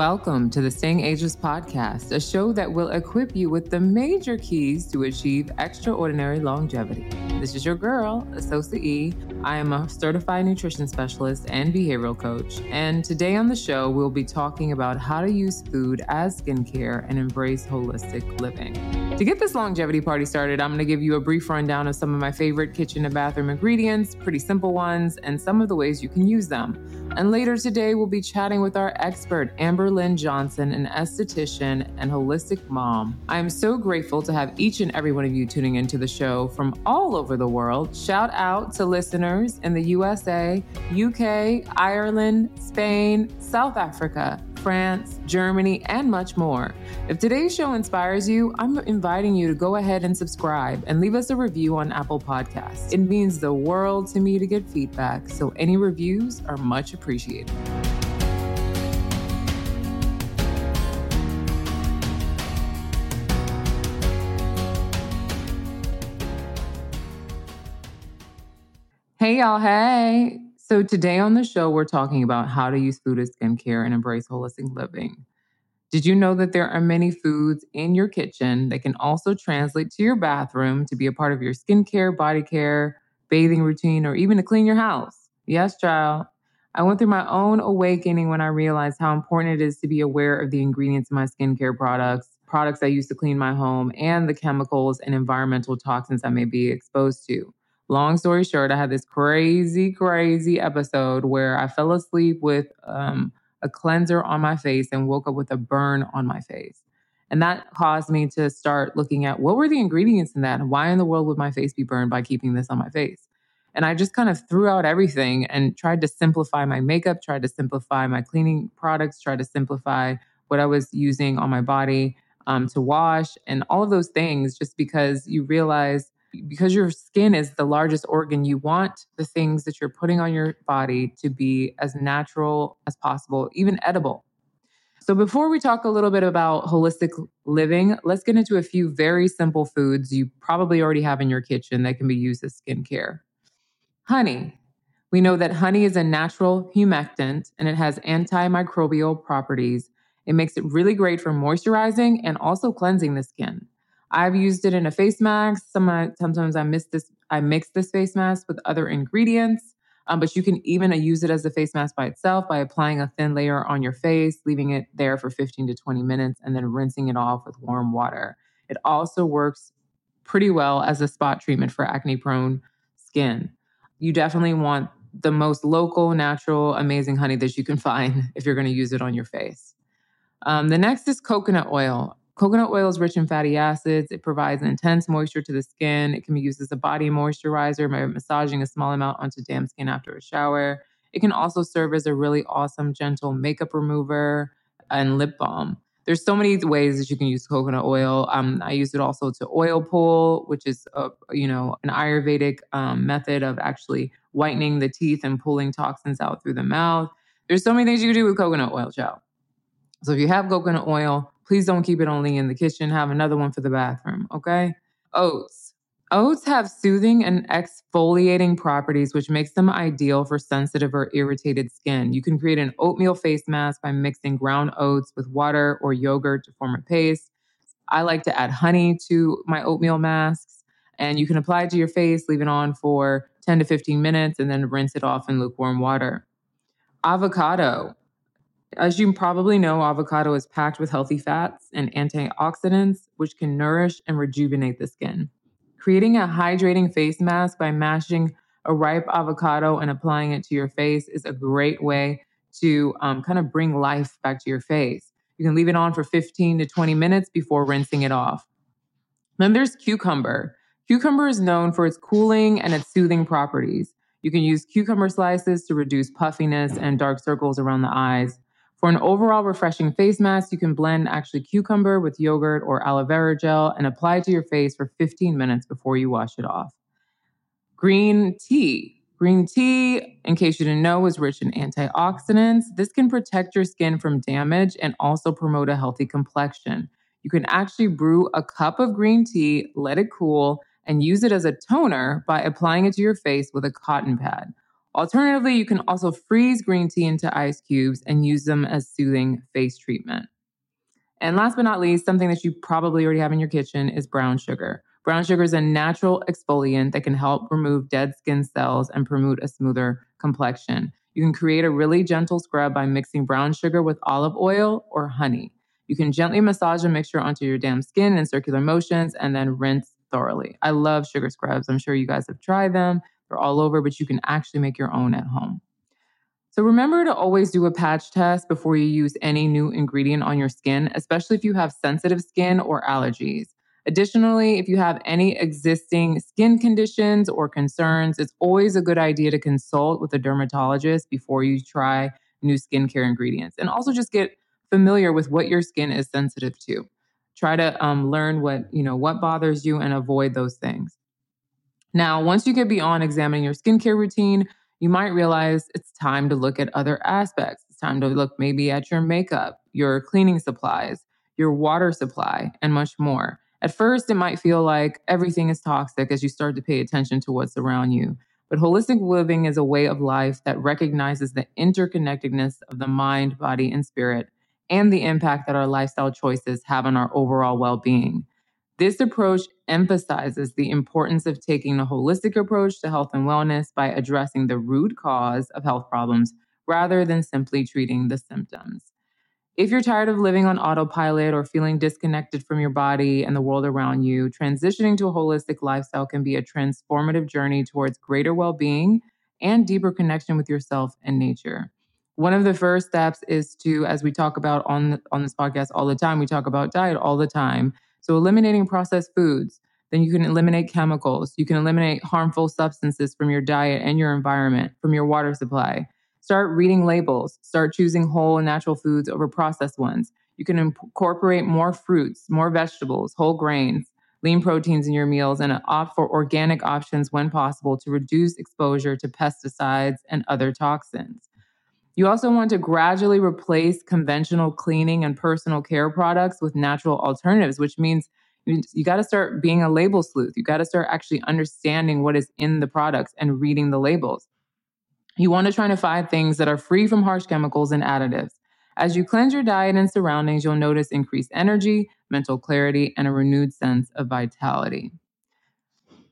Welcome to the Staying Ageless podcast, a show that will equip you with the major keys to achieve extraordinary longevity. This is your girl, Asosa E. I am a certified nutrition specialist and behavioral coach. And today on the show, we'll be talking about how to use food as skincare and embrace holistic living. To get this longevity party started, I'm going to give you a brief rundown of some of my favorite kitchen and bathroom ingredients, pretty simple ones, and some of the ways you can use them. And later today, we'll be chatting with our expert, Amber Lynn Johnson, an esthetician and holistic mom. I am so grateful to have each and every one of you tuning into the show from all over the world. Shout out to listeners in the USA, UK, Ireland, Spain, South Africa, France, Germany, and much more. If today's show inspires you, I'm inviting you to go ahead and subscribe and leave us a review on Apple Podcasts. It means the world to me to get feedback, so any reviews are much appreciated. Hey, y'all. Hey. So, today on the show, we're talking about how to use food as skincare and embrace holistic living. Did you know that there are many foods in your kitchen that can also translate to your bathroom to be a part of your skincare, body care, bathing routine, or even to clean your house? Yes, child. I went through my own awakening when I realized how important it is to be aware of the ingredients in my skincare products, products I use to clean my home, and the chemicals and environmental toxins I may be exposed to. Long story short, I had this crazy, crazy episode where I fell asleep with um, a cleanser on my face and woke up with a burn on my face. And that caused me to start looking at what were the ingredients in that and why in the world would my face be burned by keeping this on my face? And I just kind of threw out everything and tried to simplify my makeup, tried to simplify my cleaning products, tried to simplify what I was using on my body um, to wash and all of those things just because you realize because your skin is the largest organ, you want the things that you're putting on your body to be as natural as possible, even edible. So, before we talk a little bit about holistic living, let's get into a few very simple foods you probably already have in your kitchen that can be used as skincare. Honey. We know that honey is a natural humectant and it has antimicrobial properties. It makes it really great for moisturizing and also cleansing the skin. I've used it in a face mask. Some, sometimes I miss this. I mix this face mask with other ingredients. Um, but you can even uh, use it as a face mask by itself by applying a thin layer on your face, leaving it there for 15 to 20 minutes, and then rinsing it off with warm water. It also works pretty well as a spot treatment for acne prone skin. You definitely want the most local, natural, amazing honey that you can find if you're going to use it on your face. Um, the next is coconut oil. Coconut oil is rich in fatty acids. It provides intense moisture to the skin. It can be used as a body moisturizer by massaging a small amount onto damp skin after a shower. It can also serve as a really awesome, gentle makeup remover and lip balm. There's so many ways that you can use coconut oil. Um, I use it also to oil pull, which is a, you know an Ayurvedic um, method of actually whitening the teeth and pulling toxins out through the mouth. There's so many things you can do with coconut oil, child. So if you have coconut oil, Please don't keep it only in the kitchen. Have another one for the bathroom, okay? Oats. Oats have soothing and exfoliating properties, which makes them ideal for sensitive or irritated skin. You can create an oatmeal face mask by mixing ground oats with water or yogurt to form a paste. I like to add honey to my oatmeal masks, and you can apply it to your face, leave it on for 10 to 15 minutes, and then rinse it off in lukewarm water. Avocado. As you probably know, avocado is packed with healthy fats and antioxidants, which can nourish and rejuvenate the skin. Creating a hydrating face mask by mashing a ripe avocado and applying it to your face is a great way to um, kind of bring life back to your face. You can leave it on for 15 to 20 minutes before rinsing it off. Then there's cucumber. Cucumber is known for its cooling and its soothing properties. You can use cucumber slices to reduce puffiness and dark circles around the eyes. For an overall refreshing face mask, you can blend actually cucumber with yogurt or aloe vera gel and apply to your face for 15 minutes before you wash it off. Green tea. Green tea, in case you didn't know, is rich in antioxidants. This can protect your skin from damage and also promote a healthy complexion. You can actually brew a cup of green tea, let it cool, and use it as a toner by applying it to your face with a cotton pad. Alternatively, you can also freeze green tea into ice cubes and use them as soothing face treatment. And last but not least, something that you probably already have in your kitchen is brown sugar. Brown sugar is a natural exfoliant that can help remove dead skin cells and promote a smoother complexion. You can create a really gentle scrub by mixing brown sugar with olive oil or honey. You can gently massage the mixture onto your damp skin in circular motions and then rinse thoroughly. I love sugar scrubs. I'm sure you guys have tried them. They're all over, but you can actually make your own at home. So remember to always do a patch test before you use any new ingredient on your skin, especially if you have sensitive skin or allergies. Additionally, if you have any existing skin conditions or concerns, it's always a good idea to consult with a dermatologist before you try new skincare ingredients. And also just get familiar with what your skin is sensitive to. Try to um, learn what, you know, what bothers you and avoid those things. Now, once you get beyond examining your skincare routine, you might realize it's time to look at other aspects. It's time to look maybe at your makeup, your cleaning supplies, your water supply, and much more. At first, it might feel like everything is toxic as you start to pay attention to what's around you. But holistic living is a way of life that recognizes the interconnectedness of the mind, body, and spirit, and the impact that our lifestyle choices have on our overall well being. This approach emphasizes the importance of taking a holistic approach to health and wellness by addressing the root cause of health problems rather than simply treating the symptoms. If you're tired of living on autopilot or feeling disconnected from your body and the world around you, transitioning to a holistic lifestyle can be a transformative journey towards greater well being and deeper connection with yourself and nature. One of the first steps is to, as we talk about on, on this podcast all the time, we talk about diet all the time so, eliminating processed foods, then you can eliminate chemicals. You can eliminate harmful substances from your diet and your environment, from your water supply. Start reading labels. Start choosing whole and natural foods over processed ones. You can incorporate more fruits, more vegetables, whole grains, lean proteins in your meals, and opt for organic options when possible to reduce exposure to pesticides and other toxins. You also want to gradually replace conventional cleaning and personal care products with natural alternatives, which means you, you got to start being a label sleuth. You got to start actually understanding what is in the products and reading the labels. You want to try to find things that are free from harsh chemicals and additives. As you cleanse your diet and surroundings, you'll notice increased energy, mental clarity, and a renewed sense of vitality.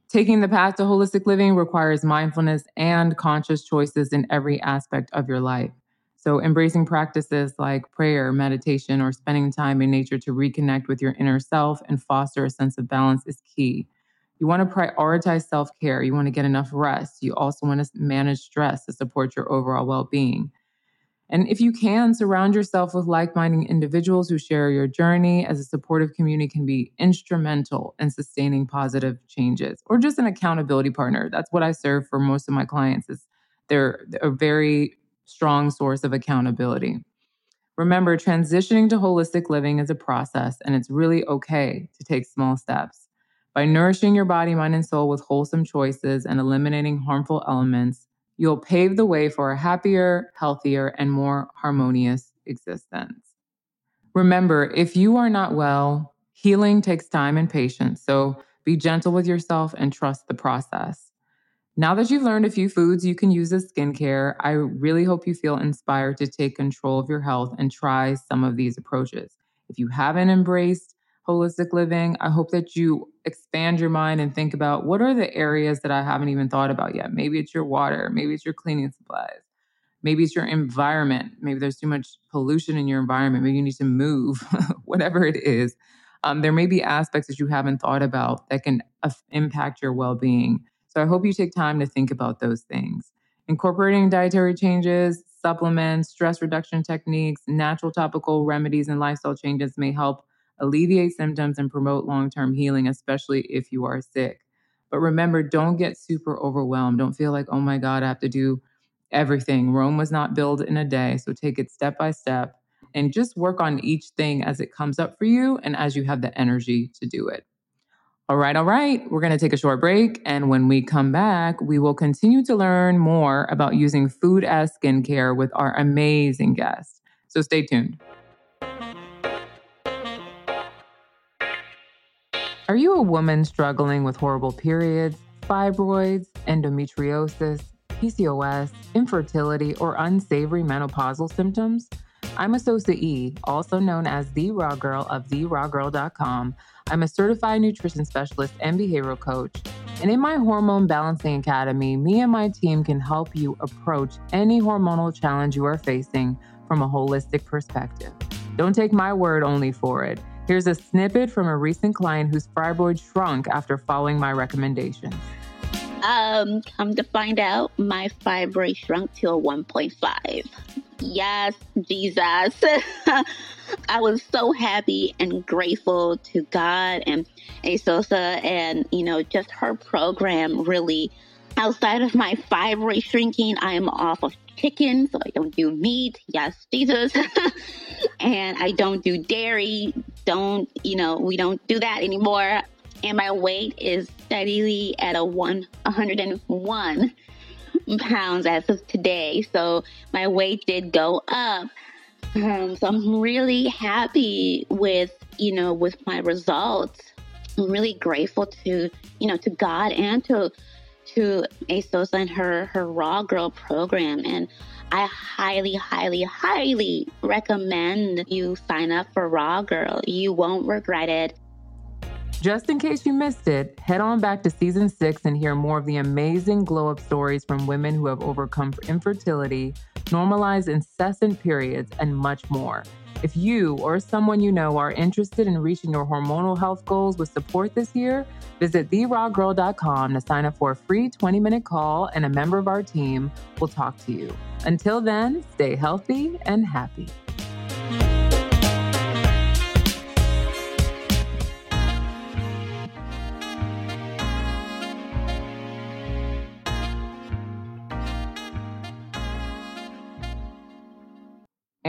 Taking the path to holistic living requires mindfulness and conscious choices in every aspect of your life. So, embracing practices like prayer, meditation, or spending time in nature to reconnect with your inner self and foster a sense of balance is key. You want to prioritize self care. You want to get enough rest. You also want to manage stress to support your overall well being. And if you can, surround yourself with like minded individuals who share your journey as a supportive community can be instrumental in sustaining positive changes or just an accountability partner. That's what I serve for most of my clients is they're a very strong source of accountability. Remember, transitioning to holistic living is a process and it's really okay to take small steps. By nourishing your body, mind, and soul with wholesome choices and eliminating harmful elements, You'll pave the way for a happier, healthier, and more harmonious existence. Remember, if you are not well, healing takes time and patience. So be gentle with yourself and trust the process. Now that you've learned a few foods you can use as skincare, I really hope you feel inspired to take control of your health and try some of these approaches. If you haven't embraced holistic living, I hope that you expand your mind and think about what are the areas that I haven't even thought about yet. Maybe it's your water, maybe it's your cleaning supplies, maybe it's your environment. Maybe there's too much pollution in your environment. Maybe you need to move, whatever it is. Um, there may be aspects that you haven't thought about that can impact your well being. So I hope you take time to think about those things. Incorporating dietary changes, supplements, stress reduction techniques, natural topical remedies, and lifestyle changes may help alleviate symptoms, and promote long term healing, especially if you are sick. But remember, don't get super overwhelmed. Don't feel like, oh my God, I have to do everything. Rome was not built in a day. So take it step by step and just work on each thing as it comes up for you and as you have the energy to do it. All right, all right. We're going to take a short break. And when we come back, we will continue to learn more about using food as skincare with our amazing guest. So stay tuned. Are you a woman struggling with horrible periods, fibroids, endometriosis, PCOS, infertility, or unsavory menopausal symptoms? I'm Asosa E, also known as the Raw Girl of therawgirl.com. I'm a certified nutrition specialist and behavioral coach. And in my Hormone Balancing Academy, me and my team can help you approach any hormonal challenge you are facing from a holistic perspective. Don't take my word only for it. Here's a snippet from a recent client whose fibroid shrunk after following my recommendations. Um, come to find out, my fibroid shrunk to a 1.5. Yes, Jesus. I was so happy and grateful to God and Asosa and, you know, just her program really. Outside of my fibroid shrinking, I am off of chicken, so I don't do meat. Yes, Jesus. and I don't do dairy. Don't, you know, we don't do that anymore. And my weight is steadily at a one, 101 pounds as of today. So my weight did go up. Um, so I'm really happy with, you know, with my results. I'm really grateful to, you know, to God and to to Asosa and her her Raw Girl program. And I highly, highly, highly recommend you sign up for Raw Girl. You won't regret it. Just in case you missed it, head on back to season six and hear more of the amazing glow up stories from women who have overcome infertility, normalized incessant periods, and much more. If you or someone you know are interested in reaching your hormonal health goals with support this year, visit therawgirl.com to sign up for a free 20 minute call, and a member of our team will talk to you. Until then, stay healthy and happy.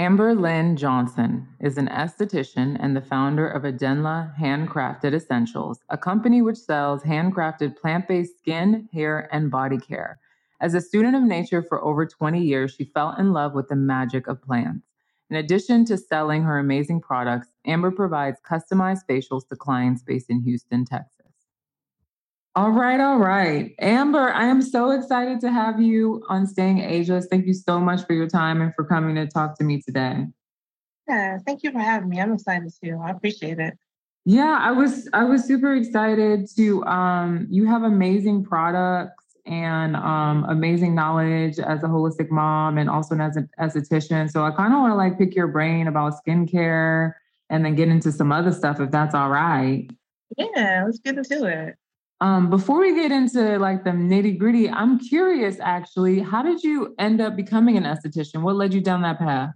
Amber Lynn Johnson is an esthetician and the founder of Adenla Handcrafted Essentials, a company which sells handcrafted plant based skin, hair, and body care. As a student of nature for over 20 years, she fell in love with the magic of plants. In addition to selling her amazing products, Amber provides customized facials to clients based in Houston, Texas. All right, all right. Amber, I am so excited to have you on Staying Ageless. Thank you so much for your time and for coming to talk to me today. Yeah, thank you for having me. I'm excited too. I appreciate it. Yeah, I was I was super excited to um you have amazing products and um amazing knowledge as a holistic mom and also as an esthetician. So I kind of want to like pick your brain about skincare and then get into some other stuff if that's all right. Yeah, let's get into it. Um, before we get into like the nitty gritty, I'm curious actually, how did you end up becoming an esthetician? What led you down that path?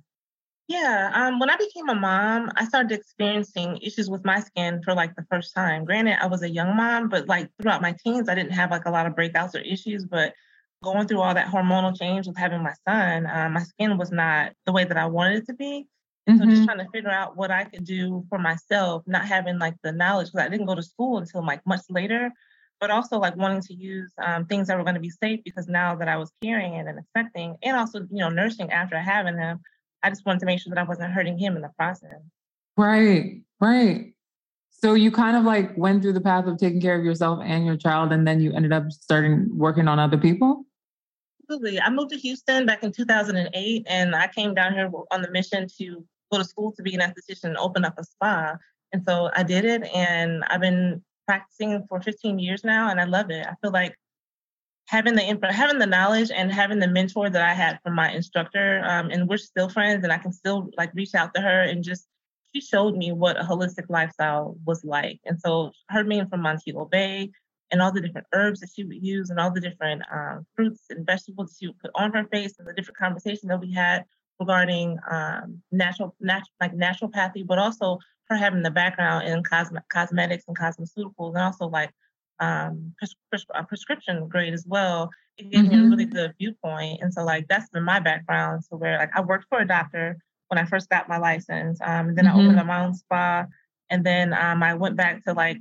Yeah, um, when I became a mom, I started experiencing issues with my skin for like the first time. Granted, I was a young mom, but like throughout my teens, I didn't have like a lot of breakouts or issues. But going through all that hormonal change with having my son, uh, my skin was not the way that I wanted it to be. And mm-hmm. so just trying to figure out what I could do for myself, not having like the knowledge because I didn't go to school until like much later but also like wanting to use um, things that were going to be safe because now that I was carrying it and expecting, and also you know nursing after having him, I just wanted to make sure that I wasn't hurting him in the process. Right, right. So you kind of like went through the path of taking care of yourself and your child, and then you ended up starting working on other people. Absolutely. I moved to Houston back in 2008, and I came down here on the mission to go to school to be an esthetician and open up a spa. And so I did it, and I've been practicing for 15 years now, and I love it. I feel like having the info, having the knowledge, and having the mentor that I had from my instructor, um, and we're still friends, and I can still like reach out to her and just she showed me what a holistic lifestyle was like. And so her being from Montego Bay and all the different herbs that she would use and all the different um, fruits and vegetables that she would put on her face and the different conversation that we had regarding um, natural, natural, like naturopathy, but also her having the background in cosme- cosmetics and cosmeceuticals, and also like um, pres- pres- prescription grade as well. It gave mm-hmm. me a really mm-hmm. good viewpoint, and so like that's been my background. to where like I worked for a doctor when I first got my license, um, and then mm-hmm. I opened my own spa, and then um, I went back to like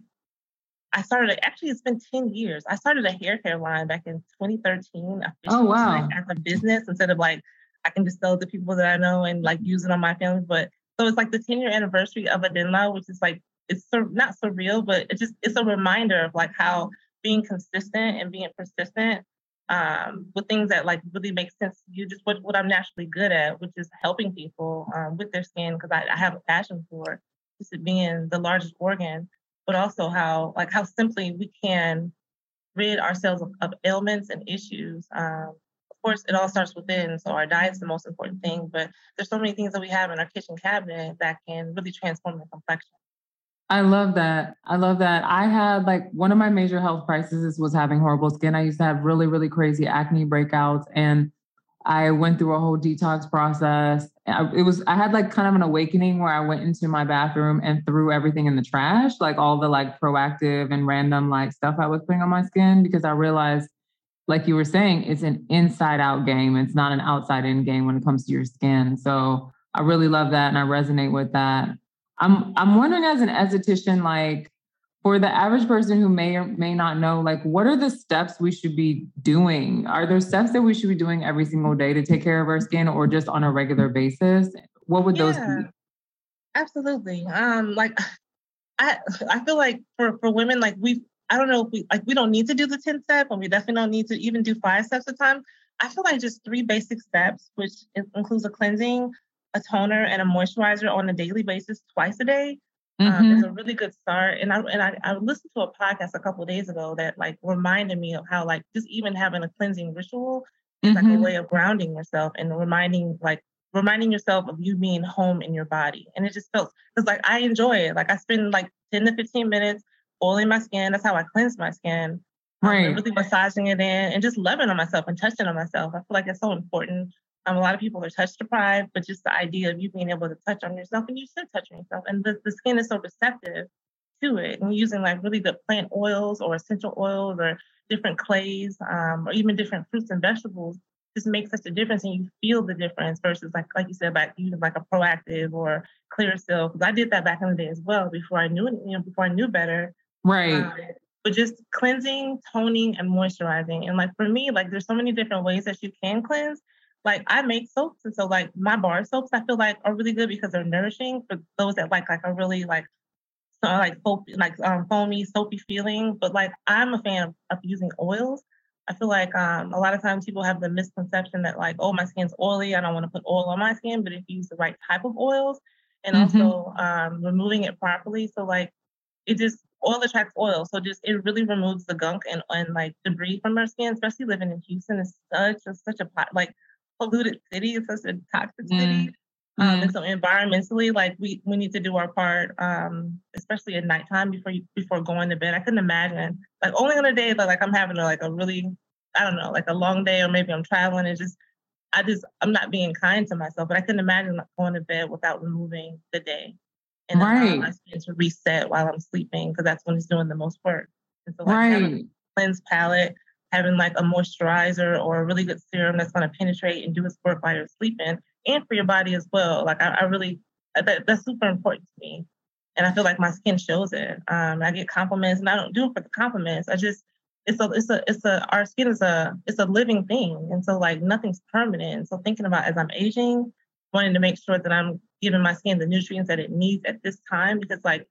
I started actually it's been 10 years. I started a hair care line back in 2013. Oh wow. Like, as a business instead of like I can just sell to people that I know and like use it on my family. But so it's like the 10 year anniversary of Adenla, which is like it's sur- not surreal, but it just it's a reminder of like how being consistent and being persistent um, with things that like really make sense to you, just what, what I'm naturally good at, which is helping people um, with their skin because I, I, have a passion for just it being the largest organ, but also how like how simply we can rid ourselves of, of ailments and issues. Um, course, it all starts within, so our diet's the most important thing. But there's so many things that we have in our kitchen cabinet that can really transform the complexion. I love that. I love that. I had like one of my major health crises was having horrible skin. I used to have really, really crazy acne breakouts, and I went through a whole detox process. it was I had like kind of an awakening where I went into my bathroom and threw everything in the trash, like all the like Proactiv and random like stuff I was putting on my skin because I realized, like you were saying, it's an inside out game. It's not an outside in game when it comes to your skin. So I really love that and I resonate with that. I'm I'm wondering as an esthetician, like for the average person who may or may not know, like what are the steps we should be doing? Are there steps that we should be doing every single day to take care of our skin or just on a regular basis? What would those be? Absolutely. Um, like I I feel like for, for women, like we I don't know if we like we don't need to do the 10 step and we definitely don't need to even do five steps at a time. I feel like just three basic steps, which includes a cleansing, a toner and a moisturizer on a daily basis twice a day mm-hmm. um, is a really good start. And I and I, I listened to a podcast a couple days ago that like reminded me of how like just even having a cleansing ritual is mm-hmm. like a mm-hmm. way of grounding yourself and reminding like reminding yourself of you being home in your body. And it just felt because like I enjoy it. Like I spend like 10 to 15 minutes oiling my skin. That's how I cleanse my skin. Um, right. Um, really massaging it in and just loving on myself and touching on myself. I feel like it's so important um, a lot of people are touch deprived, but just the idea of you being able to touch on yourself and you should touch on yourself. And the, the skin is so receptive to it. And using like really good plant oils or essential oils or different clays um, or even different fruits and vegetables just makes such a difference and you feel the difference versus like like you said about using like a Proactiv or Clearasil. Because I did that back in the day as well before I knew you know, before I knew better. Right. Um, but just cleansing, toning, and moisturizing. And like for me, like there's so many different ways that you can cleanse like I make soaps, and so like my bar soaps, I feel like are really good because they're nourishing for those that like like a really like so like soap, like um, foamy, soapy feeling. But like I'm a fan of, of using oils. I feel like um, a lot of times people have the misconception that like, oh, my skin's oily, I don't want to put oil on my skin. But if you use the right type of oils and mm-hmm. also um, removing it properly, so like it just oil attracts oil, so just it really removes the gunk and and like debris from our skin. Especially living in Houston is such a such a like polluted city. It's such a toxic mm. city. Um, mm-hmm. and so environmentally, like we we need to do our part, um, especially at nighttime before you before going to bed. I couldn't imagine like only on a day that like I'm having a, like a really I don't know like a long day or maybe I'm traveling and just I just I'm not being kind to myself. But I couldn't imagine like, going to bed without removing the day and right. my skin to reset while I'm sleeping because that's when it's doing the most work. And so like right. cleanse palette having like a moisturizer or a really good serum that's going to penetrate and do its work while you're sleeping and for your body as well. Like I, I really, uh, that, that's super important to me. And I feel like my skin shows it. Um, I get compliments and I don't do it for the compliments. I just, it's a, it's a, it's a, our skin is a, it's a living thing. And so like nothing's permanent. So thinking about as I'm aging, wanting to make sure that I'm giving my skin the nutrients that it needs at this time, because like,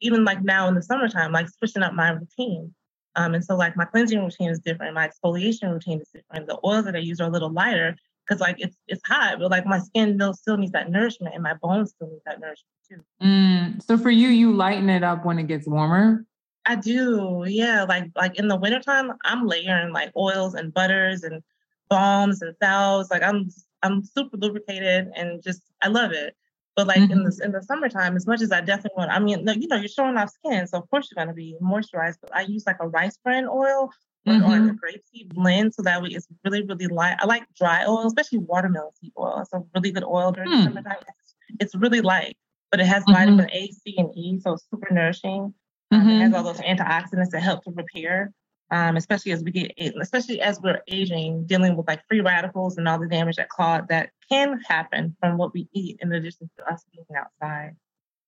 even like now in the summertime, like switching up my routine. Um, and so like my cleansing routine is different, my exfoliation routine is different. The oils that I use are a little lighter because like it's it's hot, but like my skin still needs that nourishment and my bones still need that nourishment too. Mm, so for you, you lighten it up when it gets warmer. I do, yeah. Like like in the wintertime, I'm layering like oils and butters and balms and salves. Like I'm I'm super lubricated and just I love it. But like mm-hmm. in the in the summertime, as much as I definitely want, I mean, you know, you're showing off skin, so of course you're gonna be moisturized. But I use like a rice bran oil or, mm-hmm. or like a grapeseed blend, so that way it's really really light. I like dry oil, especially watermelon seed oil. It's a really good oil during mm. the summertime. It's, it's, really light, but it has mm-hmm. vitamin A, C, and E, so it's super nourishing. Um, it has mm-hmm. all those antioxidants that help to repair um, especially as we get, especially as we're aging, dealing with like free radicals and all the damage that cause that can happen from what we eat, in addition to us being outside.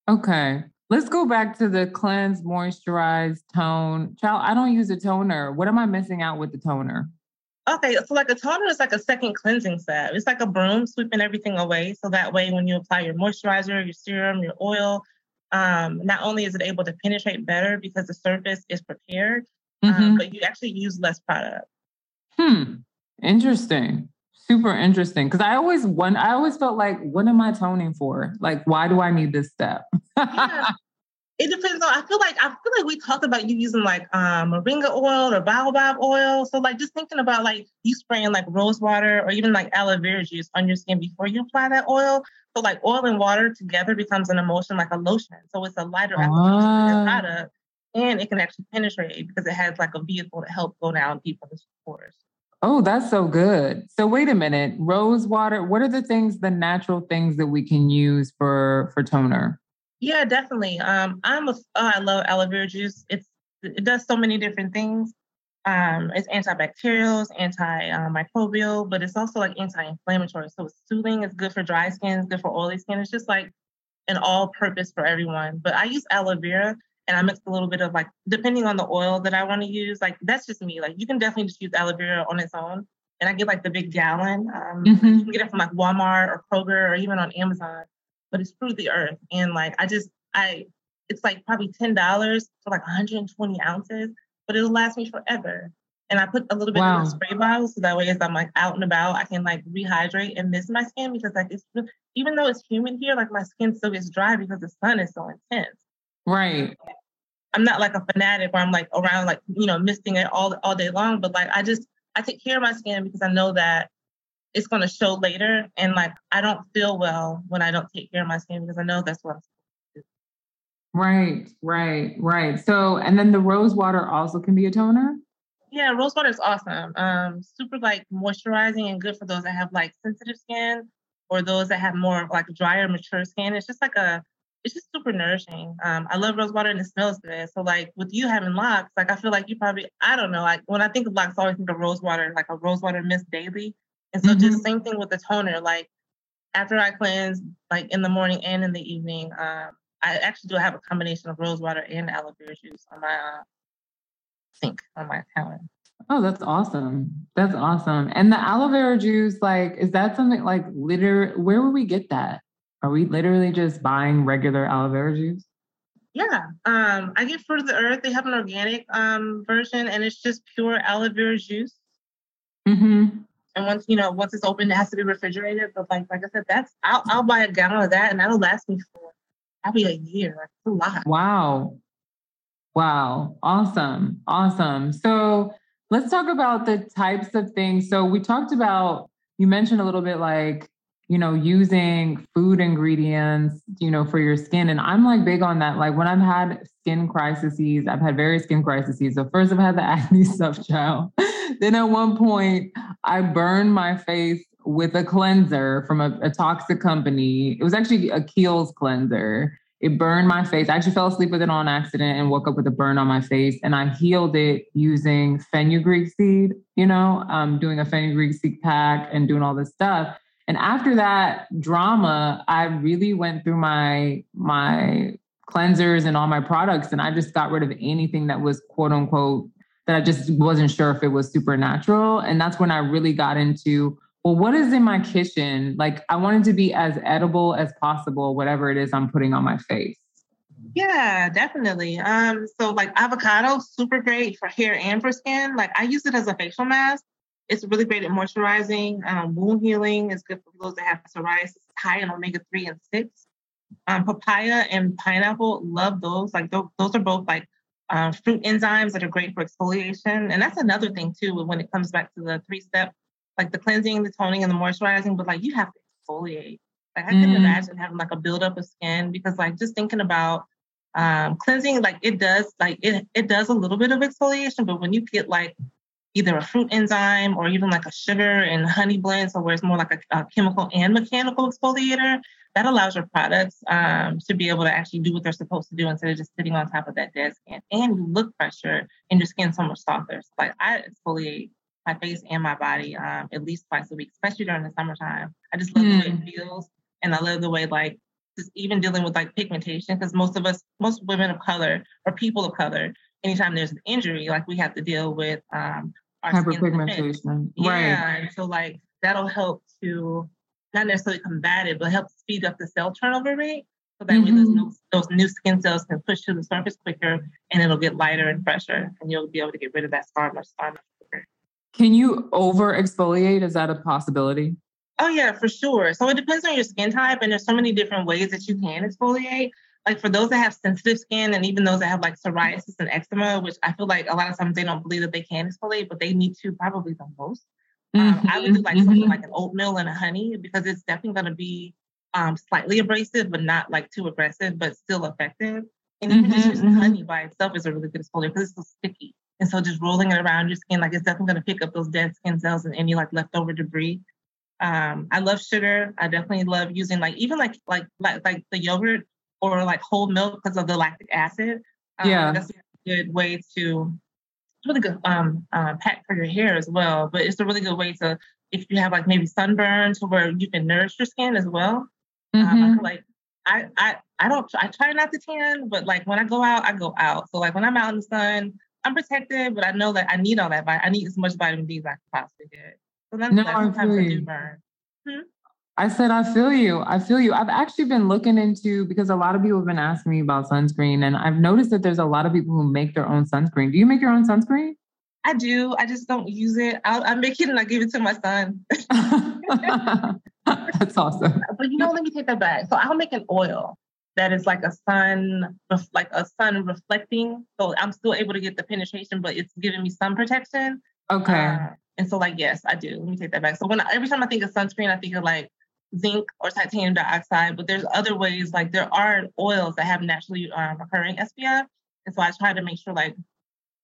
Okay, let's go back to the cleanse, moisturize, tone. Child, I don't use a toner. What am I missing out with the toner? Okay, so like a toner is like a second cleansing salve. It's like a broom sweeping everything away. So that way, when you apply your moisturizer, your serum, your oil, um, not only is it able to penetrate better because the surface is prepared, mm-hmm. um, but you actually use less product. Hmm. Interesting. Super interesting. Because I always one I always felt like, what am I toning for? Like, why do I need this step? yeah. It depends on. I feel like I feel like we talked about you using like um, moringa oil or baobab oil. So like just thinking about like you spraying like rose water or even like aloe vera juice on your skin before you apply that oil. So like oil and water together becomes an emulsion like a lotion. So it's a lighter application ah. product, and it can actually penetrate because it has like a vehicle to help go down deep into the pores. Oh, that's so good. So wait a minute, rose water. What are the things, the natural things that we can use for for toner? Yeah, definitely. Um, I'm a, oh, I love aloe vera juice. It's it does so many different things. Um, it's antibacterial, it's antimicrobial, but it's also like anti-inflammatory. So it's soothing. It's good for dry skin. It's good for oily skin. It's just like an all-purpose for everyone. But I use aloe vera, and I mix a little bit of like depending on the oil that I want to use. Like that's just me. Like you can definitely just use aloe vera on its own, and I get like the big gallon. Um, mm-hmm. You can get it from like Walmart or Kroger or even on Amazon but it's through the earth. And like I just I it's like probably ten dollars for like 120 ounces, but it'll last me forever. And I put a little bit wow. in the spray bottle so that way as I'm like out and about, I can like rehydrate and mist my skin because like it's even though it's humid here, like my skin still gets dry because the sun is so intense. Right. I'm not like a fanatic where I'm like around like, you know, misting it all all day long, but like I just I take care of my skin because I know that it's going to show later. And like, I don't feel well when I don't take care of my skin because I know that's what I'm supposed. Right, right, right. So, and then the rose water also can be a toner? Yeah, rose water is awesome. Um, super like moisturizing and good for those that have like sensitive skin or those that have more like drier, mature skin. It's just like a, it's just super nourishing. Um, I love rose water and it smells good. So like with you having locks, like I feel like you probably, I don't know, like when I think of locks, I always think of rose water, like a rose water mist daily. And so mm-hmm. just same thing with the toner. Like after I cleanse, like in the morning and in the evening, um, I actually do have a combination of rose water and aloe vera juice on my uh, sink on my counter. Oh, that's awesome. That's awesome. And the aloe vera juice, like, is that something like liter? Where would we get that? Are we literally just buying regular aloe vera juice? Yeah, um, I get Fruit of the Earth. They have an organic um, version, and it's just pure aloe vera juice. Mm-hmm. And once you know, once it's open, it has to be refrigerated. But like, like I said, that's I'll I'll buy a gallon of that, and that'll last me for probably a year. That's a lot. Wow, wow, awesome, awesome. So let's talk about the types of things. So we talked about you mentioned a little bit like you know using food ingredients you know for your skin and i'm like big on that like when i've had skin crises i've had various skin crises so first i've had the acne stuff child then at one point, I burned my face with a cleanser from a, a toxic company. It was actually a Kiehl's cleanser. It burned my face. I actually fell asleep with it on accident and woke up with a burn on my face. And I healed it using fenugreek seed, you know, um, doing a fenugreek seed pack and doing all this stuff. And after that drama, I really went through my my cleansers and all my products, and I just got rid of anything that was quote unquote that I just wasn't sure if it was supernatural. And that's when I really got into, well, what is in my kitchen? Like I wanted to be as edible as possible, whatever it is I'm putting on my face. Yeah, definitely. Um, so like avocado, super great for hair and for skin. Like I use it as a facial mask. It's really great at moisturizing, um, wound healing. It's good for those that have psoriasis, high in omega three and six. Um, papaya and pineapple, love those. Like those, those are both like uh, fruit enzymes that are great for exfoliation. And that's another thing too when it comes back to the three step, like the cleansing, the toning, and the moisturizing. But like you have to exfoliate. Like I mm. can imagine having like a buildup of skin because like just thinking about um, cleansing, like it does, like it it does a little bit of exfoliation. But when you get like either a fruit enzyme or even like a sugar and honey blend, so where it's more like a, a chemical and mechanical exfoliator, that allows your products um, to be able to actually do what they're supposed to do instead of just sitting on top of that dead skin. And you look fresher and your skin so much softer. So like I exfoliate my face and my body um, at least twice a week, especially during the summertime. I just love mm. the way it hmm. feels. And I love the way like just even dealing with like pigmentation, because most of us, most women of color or people of color, anytime there's an injury, like we have to deal with um, hyperpigmentation. Yeah. Right. And so like that'll help to not necessarily combat it, but help speed up the cell turnover rate. So that mm-hmm. way those mm-hmm. new, those new skin cells can push to the surface quicker and it'll get lighter and fresher and you'll be able to get rid of that scar much, much quicker. Can you over exfoliate? Is that a possibility? Oh yeah, for sure. So it depends on your skin type, and there's so many different ways that you can exfoliate. Like for those that have sensitive skin, and even those that have like psoriasis and eczema, which I feel like a lot of times they don't believe that they can exfoliate, but they need to probably the most. Um, I would do like mm-hmm. something like an oatmeal and a honey because it's definitely going to be um, slightly abrasive, but not like too aggressive, but still effective. And even mm-hmm, just mm-hmm. honey by itself is a really good exfoliator because it's so sticky. And so just rolling it around your skin, like it's definitely going to pick up those dead skin cells and any like leftover debris. Um, I love sugar. I definitely love using like even like like like like the yogurt or like whole milk because of the lactic acid. Um, yeah, that's a good way to really good um, uh, pack for your hair as well. But it's a really good way to if you have like maybe sunburn to where you can nourish your skin as well. Mm-hmm. Um, I mm-hmm. like I I I don't I try not to tan, but like when I go out, I go out. So like when I'm out in the sun, I'm protected, but I know that I need all that. I need as much vitamin D as I can possibly get. So that's no, sometimes I do burn. Hmm? I said, I feel you. I feel you. I've actually been looking into because a lot of people have been asking me about sunscreen, and I've noticed that there's a lot of people who make their own sunscreen. Do you make your own sunscreen? I do. I just don't use it. I'll, I make it and I give it to my son. That's awesome. But you know, let me take that back. So I'll make an oil that is like a sun, like a sun reflecting. So I'm still able to get the penetration, but it's giving me sun protection. Okay. Uh, and so, like, yes, I do. Let me take that back. So when every time I think of sunscreen, I think of like zinc or titanium dioxide. But there's other ways. Like there are oils that have naturally um, occurring SPF, and so I try to make sure like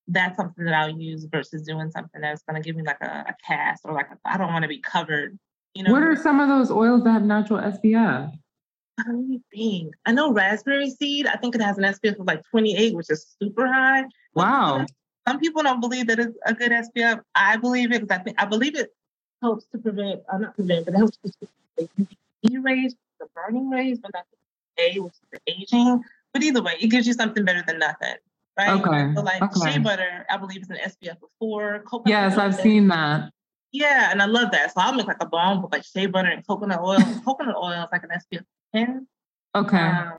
that's something that I'll use versus doing something that's going to give me like a, a cast or like I don't want to be covered. You know. What are some of those oils that have natural SPF? Let me think. I know raspberry seed. I think it has an SPF of like 28, which is super high. Wow. Some people don't believe that it's a good SPF. I believe it because I think I believe it helps to prevent, uh, not prevent, but it helps to prevent UV rays, the burning rays, but not the A, which is the aging. But either way, it gives you something better than nothing. Right? Okay. So like okay. shea butter, I believe is an SPF of four. Coconut yes, I've seen that. Yeah, and I love that. So I'll make like a balm with like shea butter and coconut oil. coconut oil is like an SPF 10. Okay. Um,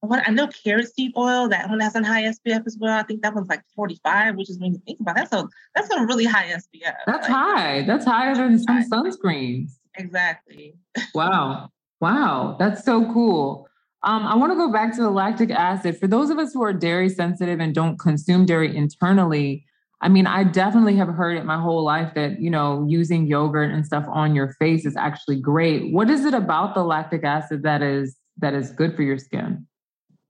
what I know carrot seed oil, that one has a high SPF as well. I think that one's like 45, which is when you think about it, that's a that's a really high SPF. That's like, high. That's higher than some high. sunscreens. Exactly. wow. Wow. That's so cool. Um, I want to go back to the lactic acid. For those of us who are dairy sensitive and don't consume dairy internally, I mean, I definitely have heard it my whole life that, you know, using yogurt and stuff on your face is actually great. What is it about the lactic acid that is that is good for your skin?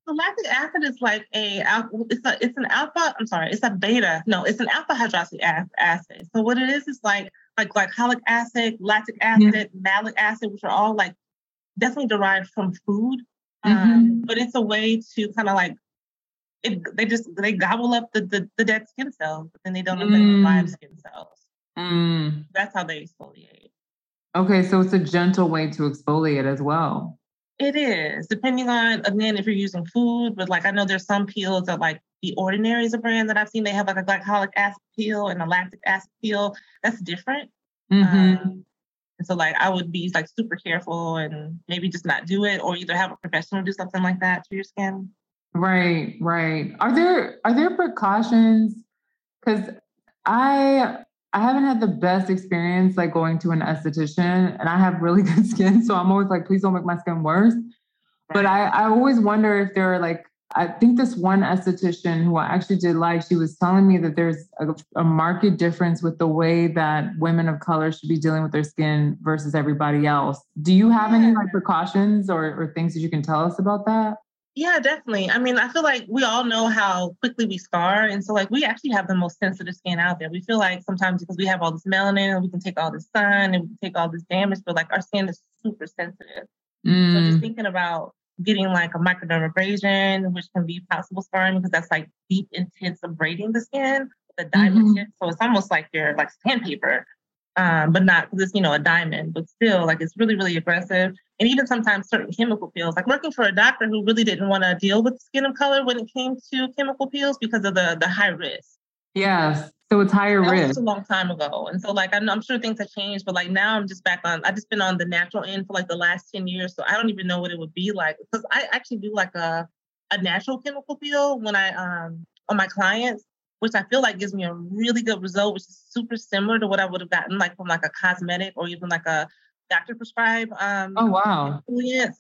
The lactic acid is like a it's a it's an alpha. I'm sorry, it's a beta. No, it's an alpha hydroxy acid. So what it is is like like glycolic acid, lactic acid, mm-hmm. malic acid, which are all like definitely derived from food. Mm-hmm. Um, but it's a way to kind of like it, they just they gobble up the, the, the dead skin cells, but then they don't affect mm. the live skin cells. Mm. That's how they exfoliate. Okay, so it's a gentle way to exfoliate as well. It is, depending on again if you're using food, but like I know there's some peels that like the Ordinary is a brand that I've seen. They have like a glycolic acid peel and a lactic acid peel. That's different. Mm-hmm. Um, and so like I would be like super careful and maybe just not do it, or either have a professional do something like that to your skin. Right, right. Are there are there precautions? Because I I haven't had the best experience like going to an esthetician and I have really good skin. So I'm always like, please don't make my skin worse. But I, I always wonder if there are like, I think this one esthetician who I actually did like, she was telling me that there's a, a market difference with the way that women of color should be dealing with their skin versus everybody else. Do you have any like precautions or, or things that you can tell us about that? Yeah, definitely. I mean, I feel like we all know how quickly we scar. And so, like, we actually have the most sensitive skin out there. We feel like sometimes because we have all this melanin and we can take all the sun and we can take all this damage, but like our skin is super sensitive. Mm. So, just mm. thinking about getting like a microdermabrasion, which can be possible scarring because that's like deep, intense abrading the skin the a diamond mm-hmm. tip. So, it's almost like you're like sandpaper um, but not because it's you know a diamond, but still like it's really really aggressive. And even sometimes certain chemical peels, like working for a doctor who really didn't want to deal with skin of color when it came to chemical peels because of the the high risk. Yes, so it's higher that risk. Was a long time ago, and so like I'm, I'm sure things have changed, but like now I'm just back on. I just been on the natural end for like the last ten years, so I don't even know what it would be like because I actually do like a a natural chemical peel when I um on my clients which I feel like gives me a really good result, which is super similar to what I would have gotten like from like a cosmetic or even like a doctor prescribed. Um, oh wow!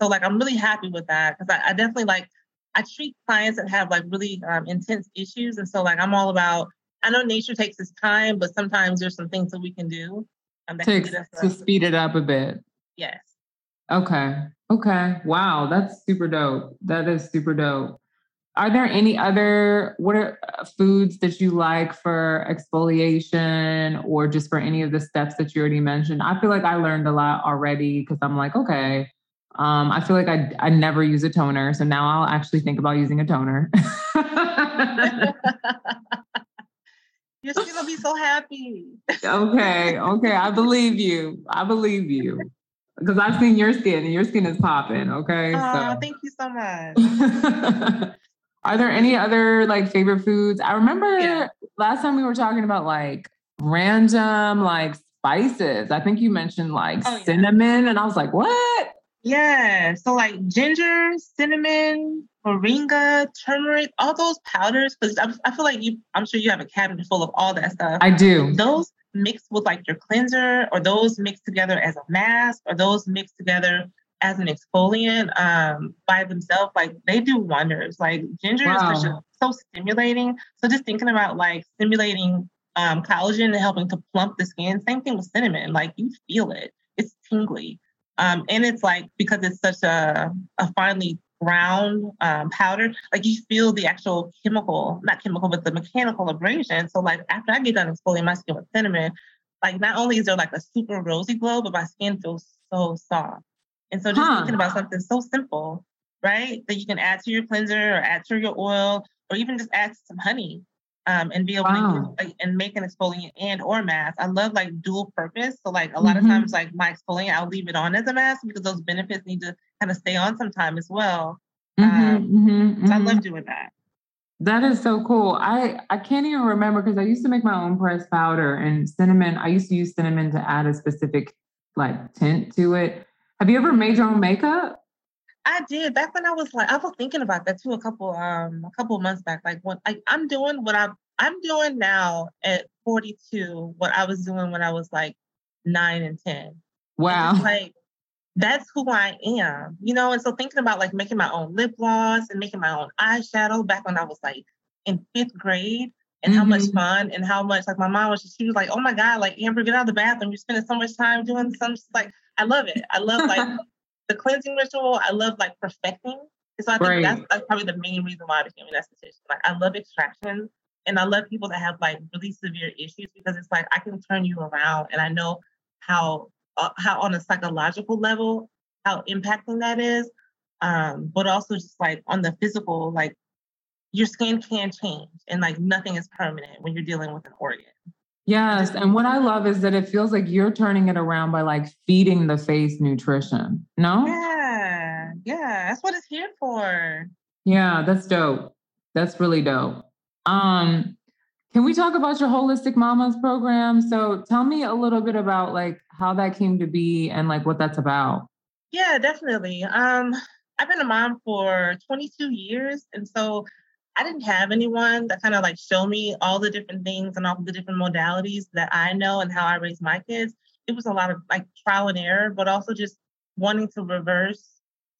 So like I'm really happy with that because I, I, definitely like I treat clients that have like really um, intense issues, and so like I'm all about. I know nature takes its time, but sometimes there's some things that we can do um, to, to speed it up a bit. Yes. Okay. Okay. Wow, that's super dope. That is super dope. Are there any other what are uh, foods that you like for exfoliation or just for any of the steps that you already mentioned? I feel like I learned a lot already because I'm like, okay, um, I feel like I I never use a toner, so now I'll actually think about using a toner. Your skin will be so happy. okay, okay, I believe you. I believe you because I've seen your skin and your skin is popping. Okay, oh, so thank you so much. Are there any other like favorite foods? I remember yeah. last time we were talking about like random like spices. I think you mentioned like oh, cinnamon, yeah. and I was like, what? Yeah. So like ginger, cinnamon, moringa, turmeric, all those powders. Because I, I feel like you, I'm sure you have a cabinet full of all that stuff. I do. Those mixed with like your cleanser, or those mixed together as a mask, or those mixed together as an exfoliant um, by themselves, like they do wonders. Like ginger wow. is so stimulating. So just thinking about like stimulating um, collagen and helping to plump the skin. Same thing with cinnamon. Like you feel it. It's tingly. Um, and it's like because it's such a, a finely ground um, powder, like you feel the actual chemical, not chemical, but the mechanical abrasion. So like after I get done exfoliating my skin with cinnamon, like not only is there like a super rosy glow, but my skin feels so soft. And so just huh. thinking about something so simple, right? That you can add to your cleanser or add to your oil or even just add some honey um, and be able wow. to use, like, and make an exfoliant and or mask. I love like dual purpose. So like a lot mm-hmm. of times like my exfoliant, I'll leave it on as a mask because those benefits need to kind of stay on some time as well. Mm-hmm, um, mm-hmm, so I love mm-hmm. doing that. That is so cool. I I can't even remember because I used to make my own pressed powder and cinnamon. I used to use cinnamon to add a specific like tint to it. Have you ever made your own makeup? I did back when I was like I was thinking about that too a couple um a couple months back. Like when like I'm doing what I'm I'm doing now at 42 what I was doing when I was like nine and ten. Wow. And like that's who I am, you know. And so thinking about like making my own lip gloss and making my own eyeshadow back when I was like in fifth grade, and mm-hmm. how much mm-hmm. fun and how much like my mom was just, she was like, oh my god, like Amber, get out of the bathroom. You're spending so much time doing some like I love it. I love like the cleansing ritual. I love like perfecting. so I think right. that's, that's, probably the main reason why I became an esthetician. Like I love extraction and I love people that have like really severe issues because it's like I can turn you around and I know how uh, how on a psychological level how impacting that is. Um, but also just like on the physical, like your skin can change and like nothing is permanent when you're dealing with an organ. Yes. And what I love is that it feels like you're turning it around by like feeding the face nutrition. No? Yeah. Yeah. That's what it's here for. Yeah, that's dope. That's really dope. Um, can we talk about your holistic mamas program? So tell me a little bit about like how that came to be and like what that's about. Yeah, definitely. Um, I've been a mom for 22 years. And so I didn't have anyone that kind of like show me all the different things and all the different modalities that I know and how I raise my kids. It was a lot of like trial and error, but also just wanting to reverse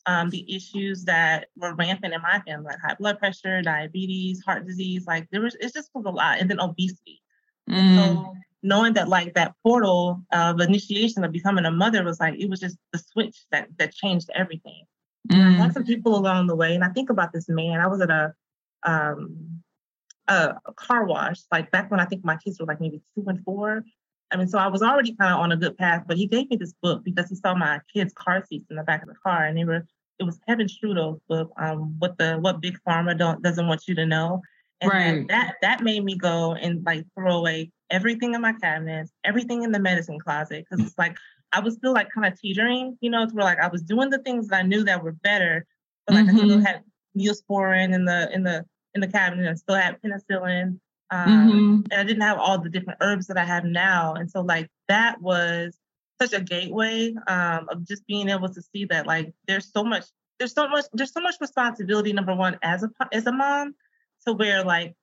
um, the issues that were rampant in my family, like high blood pressure, diabetes, heart disease. Like there was, it just was a lot, and then obesity. Mm. So knowing that like that portal of initiation of becoming a mother was like it was just the switch that that changed everything. Mm. I had some people along the way, and I think about this man. I was at a um, a, a car wash, like back when I think my kids were like maybe two and four. I mean, so I was already kind of on a good path, but he gave me this book because he saw my kids' car seats in the back of the car, and they were. It was Kevin Trudeau's book, um, what the what Big Pharma don't doesn't want you to know, and right. that that made me go and like throw away everything in my cabinets, everything in the medicine closet, because it's like I was still like kind of teetering, you know, to where like I was doing the things that I knew that were better, but like mm-hmm. I still had neosporin in the in the in the cabinet. I still had penicillin. Um, mm-hmm. And I didn't have all the different herbs that I have now. And so, like, that was such a gateway um, of just being able to see that, like, there's so much, there's so much, there's so much responsibility. Number one, as a as a mom, to where like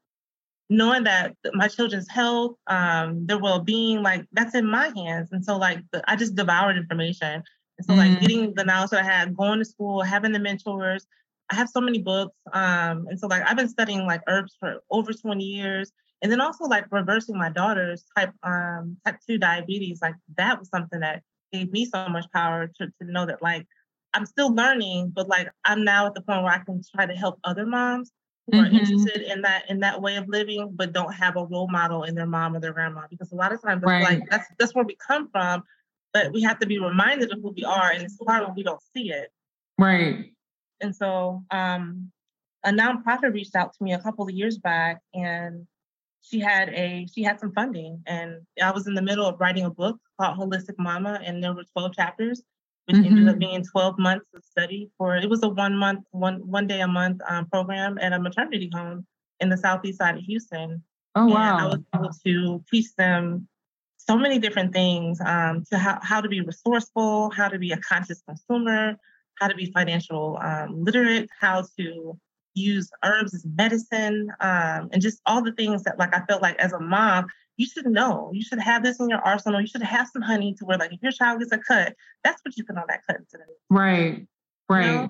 knowing that my children's health, um, their well-being, like that's in my hands. And so like the, I just devoured information. And so mm. like getting the knowledge that I had, going to school, having the mentors. I have so many books. Um, and so like I've been studying like herbs for over 20 years. And then also like reversing my daughter's type um type 2 diabetes, like that was something that gave me so much power to, to know that like I'm still learning, but like I'm now at the point where I can try to help other moms who mm-hmm. are interested in that in that way of living, but don't have a role model in their mom or their grandma. Because a lot of times right. like that's that's where we come from, but we have to be reminded of who we are, and it's hard when we don't see it. Right. And so um, a nonprofit reached out to me a couple of years back, and she had a she had some funding, and I was in the middle of writing a book called Holistic Mama, and there were twelve chapters which mm-hmm. ended up mm-hmm. being 12 months of study for it was a one month one one day a month um, program at a maternity home in the southeast side of houston oh wow and i was able to teach them so many different things um, to how, how to be resourceful how to be a conscious consumer how to be financial um, literate how to use herbs as medicine um, and just all the things that like i felt like as a mom you should know. You should have this in your arsenal. You should have some honey to where, like, if your child gets a cut, that's what you put on that cut today. Right. Right. You know?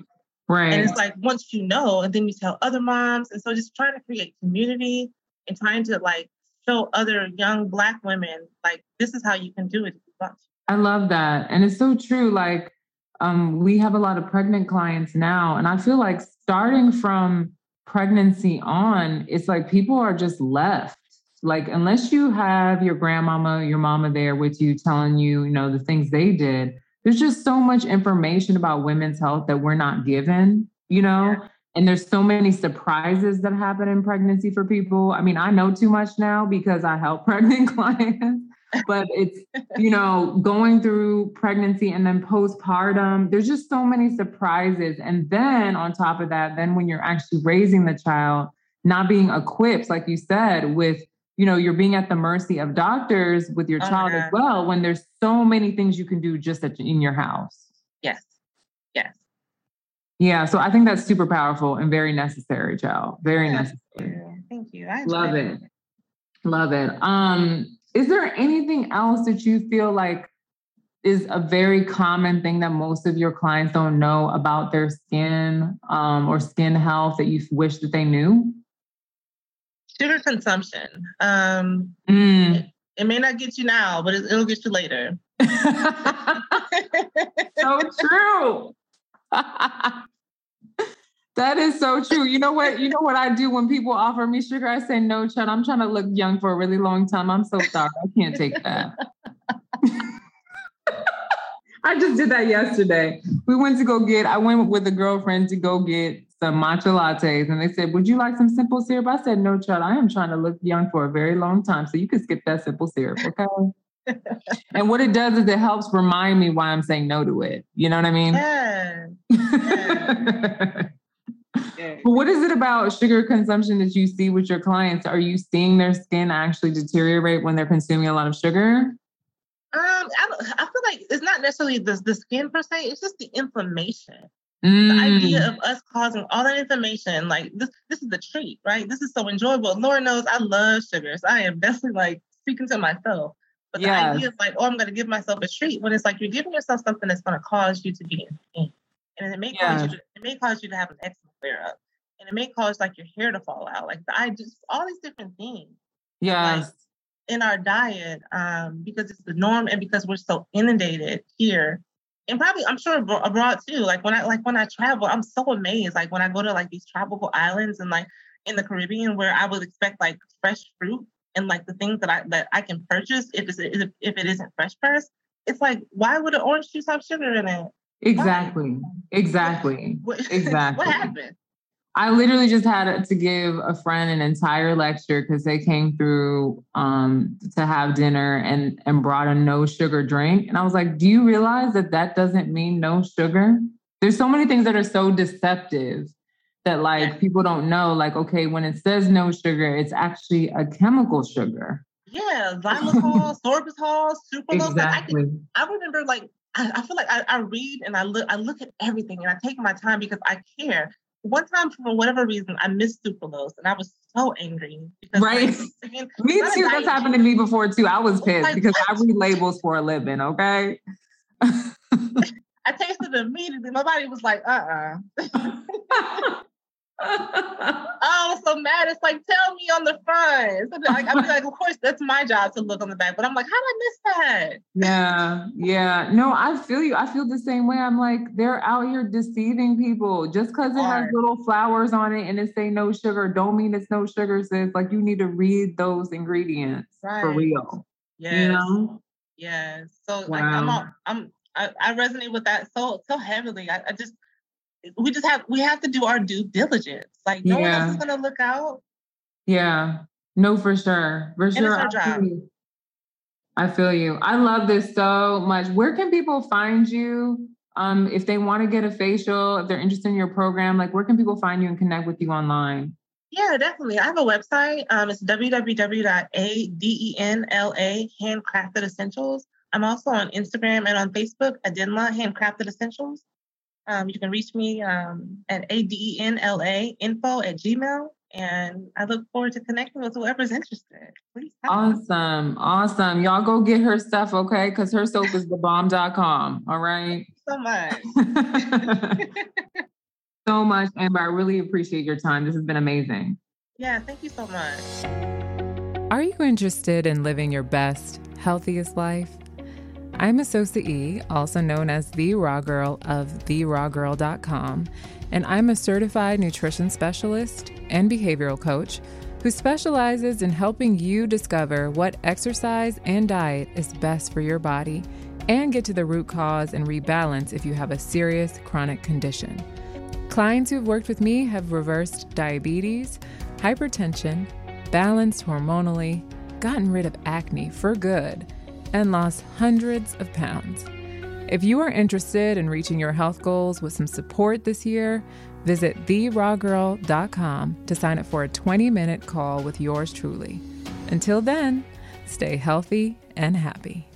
Right. And it's like once you know, and then you tell other moms. And so just trying to create community and trying to like show other young black women like this is how you can do it if you want to. I love that. And it's so true. Like um, we have a lot of pregnant clients now. And I feel like starting from pregnancy on, it's like people are just left like unless you have your grandmama, your mama there with you telling you, you know, the things they did, there's just so much information about women's health that we're not given, you know? Yeah. And there's so many surprises that happen in pregnancy for people. I mean, I know too much now because I help pregnant clients, but it's, you know, going through pregnancy and then postpartum, there's just so many surprises. And then on top of that, then when you're actually raising the child, not being equipped, like you said, with you know you're being at the mercy of doctors with your child as well when there's so many things you can do just at, in your house. Yes. Yes. Yeah so i think that's super powerful and very necessary child. Very yeah. necessary. thank you. I love it. it. Love it. Um is there anything else that you feel like is a very common thing that most of your clients don't know about their skin um, or skin health that you wish that they knew sugar consumption. Um, mm. it, it, may not get you now, but it, it'll get you later. so true. that is so true. You know what? You know what I do when people offer me sugar? I say no, Chad. I'm trying to look young for a really long time. I'm so sorry. I can't take that. I just did that yesterday. We went to go get, I went with a girlfriend to go get some matcha lattes and they said, Would you like some simple syrup? I said, No, child, I am trying to look young for a very long time. So you can skip that simple syrup, okay? and what it does is it helps remind me why I'm saying no to it. You know what I mean? Yeah. yeah. But what is it about sugar consumption that you see with your clients? Are you seeing their skin actually deteriorate when they're consuming a lot of sugar? Um, I, I feel like it's not necessarily the, the skin per se, it's just the inflammation. Mm. The idea mm. of us causing all that inflammation, like this, this is a treat, right? This is so enjoyable. Lord knows I love sugars. I am definitely like speaking to myself. But the idea of like, oh, I'm going to give myself a treat when it's like you're giving yourself something that's going to cause you to be in pain, and it may cause you to, it may cause you to have an up, and it may cause like your hair to fall out, like I just all these different things. Yes. Like, in our diet, um, because it's the norm, and because we're so inundated here and probably I'm sure abroad too. Like when I like when I travel, I'm so amazed. Like when I go to like these tropical islands and like in the Caribbean, where I would expect like fresh fruit and like the things that I that I can purchase if it's if, if it isn't fresh pressed. It's like why would an orange juice have sugar in it? Exactly. Exactly. What, exactly. what happened? I literally just had to give a friend an entire lecture because they came through um, to have dinner and and brought a no sugar drink, and I was like, "Do you realize that that doesn't mean no sugar?" There's so many things that are so deceptive that like people don't know. Like, okay, when it says no sugar, it's actually a chemical sugar. Yeah, xylitol, sorbitol, sucralose. Exactly. I, I remember like I, I feel like I, I read and I look I look at everything and I take my time because I care one time for whatever reason I missed sucralose and I was so angry. Because, right. Like, me too. That's happened to me before too. I was pissed like, because what? I read labels for a living. Okay. I tasted it immediately. My body was like, uh uh oh, so mad. It's like, tell me on the front. So like, I'm like, of course, that's my job to look on the back. But I'm like, how did I miss that? Yeah, yeah. No, I feel you. I feel the same way. I'm like, they're out here deceiving people. Just because it has little flowers on it and it say no sugar, don't mean it's no sugar, sis. Like you need to read those ingredients right. for real. Yes. You know? Yes. So wow. like I'm all, I'm I, I, resonate with that so so heavily. I, I just we just have we have to do our due diligence. Like no yeah. one else is gonna look out. Yeah. No, for sure. For sure. I feel, you. I feel you. I love this so much. Where can people find you? Um, if they want to get a facial, if they're interested in your program, like where can people find you and connect with you online? Yeah, definitely. I have a website. Um, it's www.adenla handcrafted essentials. I'm also on Instagram and on Facebook, Adenla Handcrafted Essentials. Um, you can reach me um, at adenla info at gmail. And I look forward to connecting with whoever's interested. Please. Awesome. Awesome. Y'all go get her stuff, okay? Because her soap is thebomb.com. All right. so much. so much, Amber. I really appreciate your time. This has been amazing. Yeah, thank you so much. Are you interested in living your best, healthiest life? I'm Asosa E, also known as the Raw Girl of therawgirl.com, and I'm a certified nutrition specialist and behavioral coach who specializes in helping you discover what exercise and diet is best for your body and get to the root cause and rebalance if you have a serious chronic condition. Clients who have worked with me have reversed diabetes, hypertension, balanced hormonally, gotten rid of acne for good and lost hundreds of pounds. If you are interested in reaching your health goals with some support this year, visit therawgirl.com to sign up for a 20 minute call with yours truly. Until then, stay healthy and happy.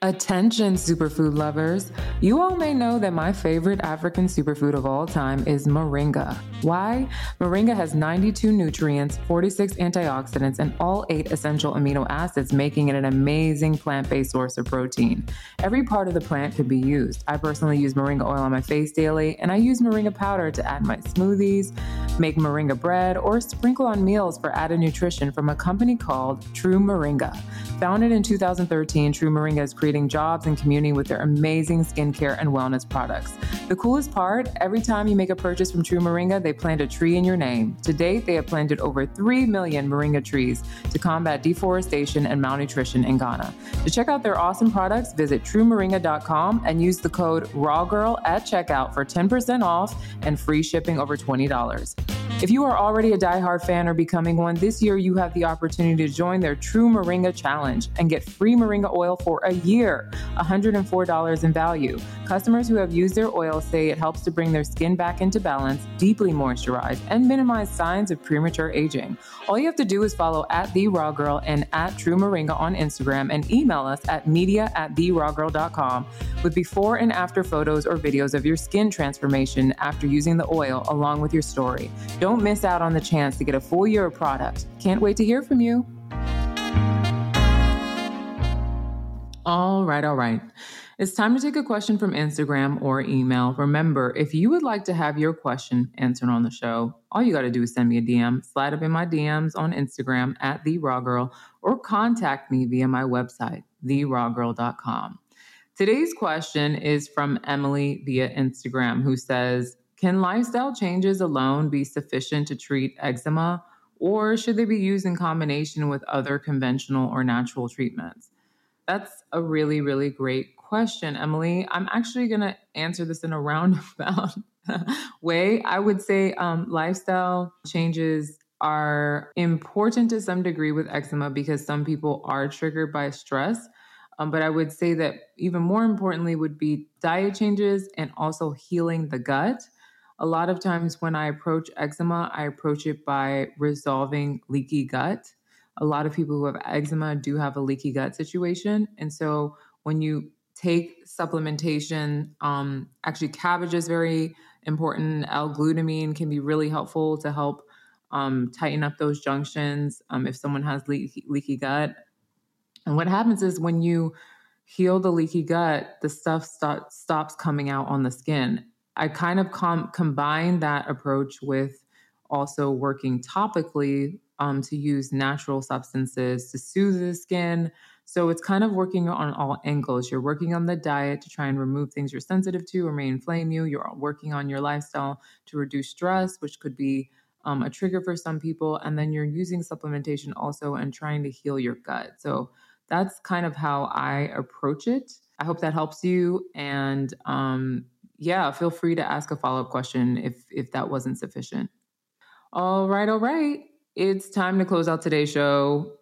Attention, superfood lovers. You all may know that my favorite African superfood of all time is moringa. Why? Moringa has 92 nutrients, 46 antioxidants, and all eight essential amino acids, making it an amazing plant based source of protein. Every part of the plant could be used. I personally use moringa oil on my face daily, and I use moringa powder to add my smoothies, make moringa bread, or sprinkle on meals for added nutrition from a company called True Moringa. Founded in 2013, True Moringa is creating jobs and community with their amazing skincare and wellness products. The coolest part every time you make a purchase from True Moringa, they plant a tree in your name. To date, they have planted over 3 million moringa trees to combat deforestation and malnutrition in Ghana. To check out their awesome products, visit truemoringa.com and use the code RAWGIRL at checkout for 10% off and free shipping over $20. If you are already a diehard fan or becoming one, this year you have the opportunity to join their True Moringa Challenge and get free moringa oil for a year, $104 in value. Customers who have used their oil say it helps to bring their skin back into balance, deeply moisturize, and minimize signs of premature aging. All you have to do is follow at The Raw Girl and at True Moringa on Instagram and email us at media at TheRawGirl.com with before and after photos or videos of your skin transformation after using the oil along with your story. Don't miss out on the chance to get a full year of product. Can't wait to hear from you. All right, all right. It's time to take a question from Instagram or email. Remember, if you would like to have your question answered on the show, all you got to do is send me a DM, slide up in my DMs on Instagram at The Raw Girl, or contact me via my website, therawgirl.com. Today's question is from Emily via Instagram, who says, Can lifestyle changes alone be sufficient to treat eczema, or should they be used in combination with other conventional or natural treatments? That's a really, really great question, Emily. I'm actually going to answer this in a roundabout way. I would say um, lifestyle changes are important to some degree with eczema because some people are triggered by stress. Um, but I would say that even more importantly would be diet changes and also healing the gut. A lot of times when I approach eczema, I approach it by resolving leaky gut. A lot of people who have eczema do have a leaky gut situation. And so when you take supplementation, um, actually, cabbage is very important. L-glutamine can be really helpful to help um, tighten up those junctions um, if someone has leaky, leaky gut. And what happens is when you heal the leaky gut, the stuff stops coming out on the skin. I kind of com- combine that approach with also working topically um, to use natural substances to soothe the skin. So it's kind of working on all angles. You're working on the diet to try and remove things you're sensitive to or may inflame you. You're working on your lifestyle to reduce stress, which could be um, a trigger for some people. And then you're using supplementation also and trying to heal your gut. So that's kind of how I approach it. I hope that helps you. And um, yeah, feel free to ask a follow up question if if that wasn't sufficient. All right, all right. It's time to close out today's show.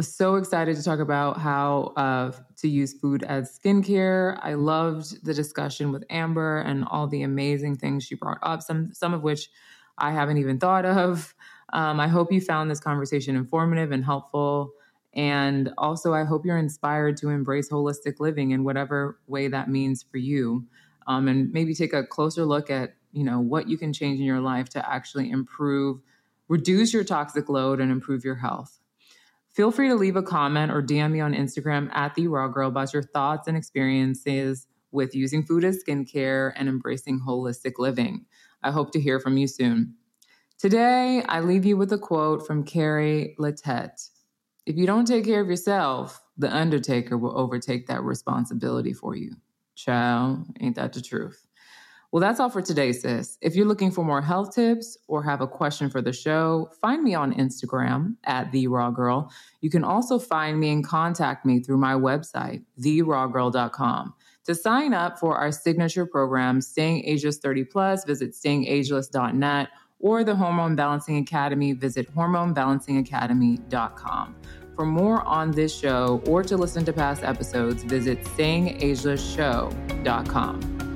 So excited to talk about how uh, to use food as skincare. I loved the discussion with Amber and all the amazing things she brought up. Some some of which I haven't even thought of. Um, I hope you found this conversation informative and helpful. And also, I hope you're inspired to embrace holistic living in whatever way that means for you. Um, and maybe take a closer look at you know what you can change in your life to actually improve reduce your toxic load and improve your health feel free to leave a comment or dm me on instagram at the raw girl about your thoughts and experiences with using food as skincare and embracing holistic living. I hope to hear from you soon. Today i leave you with a quote from carrie Latet. if you don't take care of yourself the undertaker will overtake that responsibility for you. Ciao, ain't that the truth well, that's all for today, sis. If you're looking for more health tips or have a question for the show, find me on Instagram at The Raw Girl. You can also find me and contact me through my website, TheRawGirl.com. To sign up for our signature program, Staying Ageless 30 Plus, visit StayingAgeless.net or the Hormone Balancing Academy, visit HormoneBalancingAcademy.com. For more on this show or to listen to past episodes, visit StayingAgelessShow.com.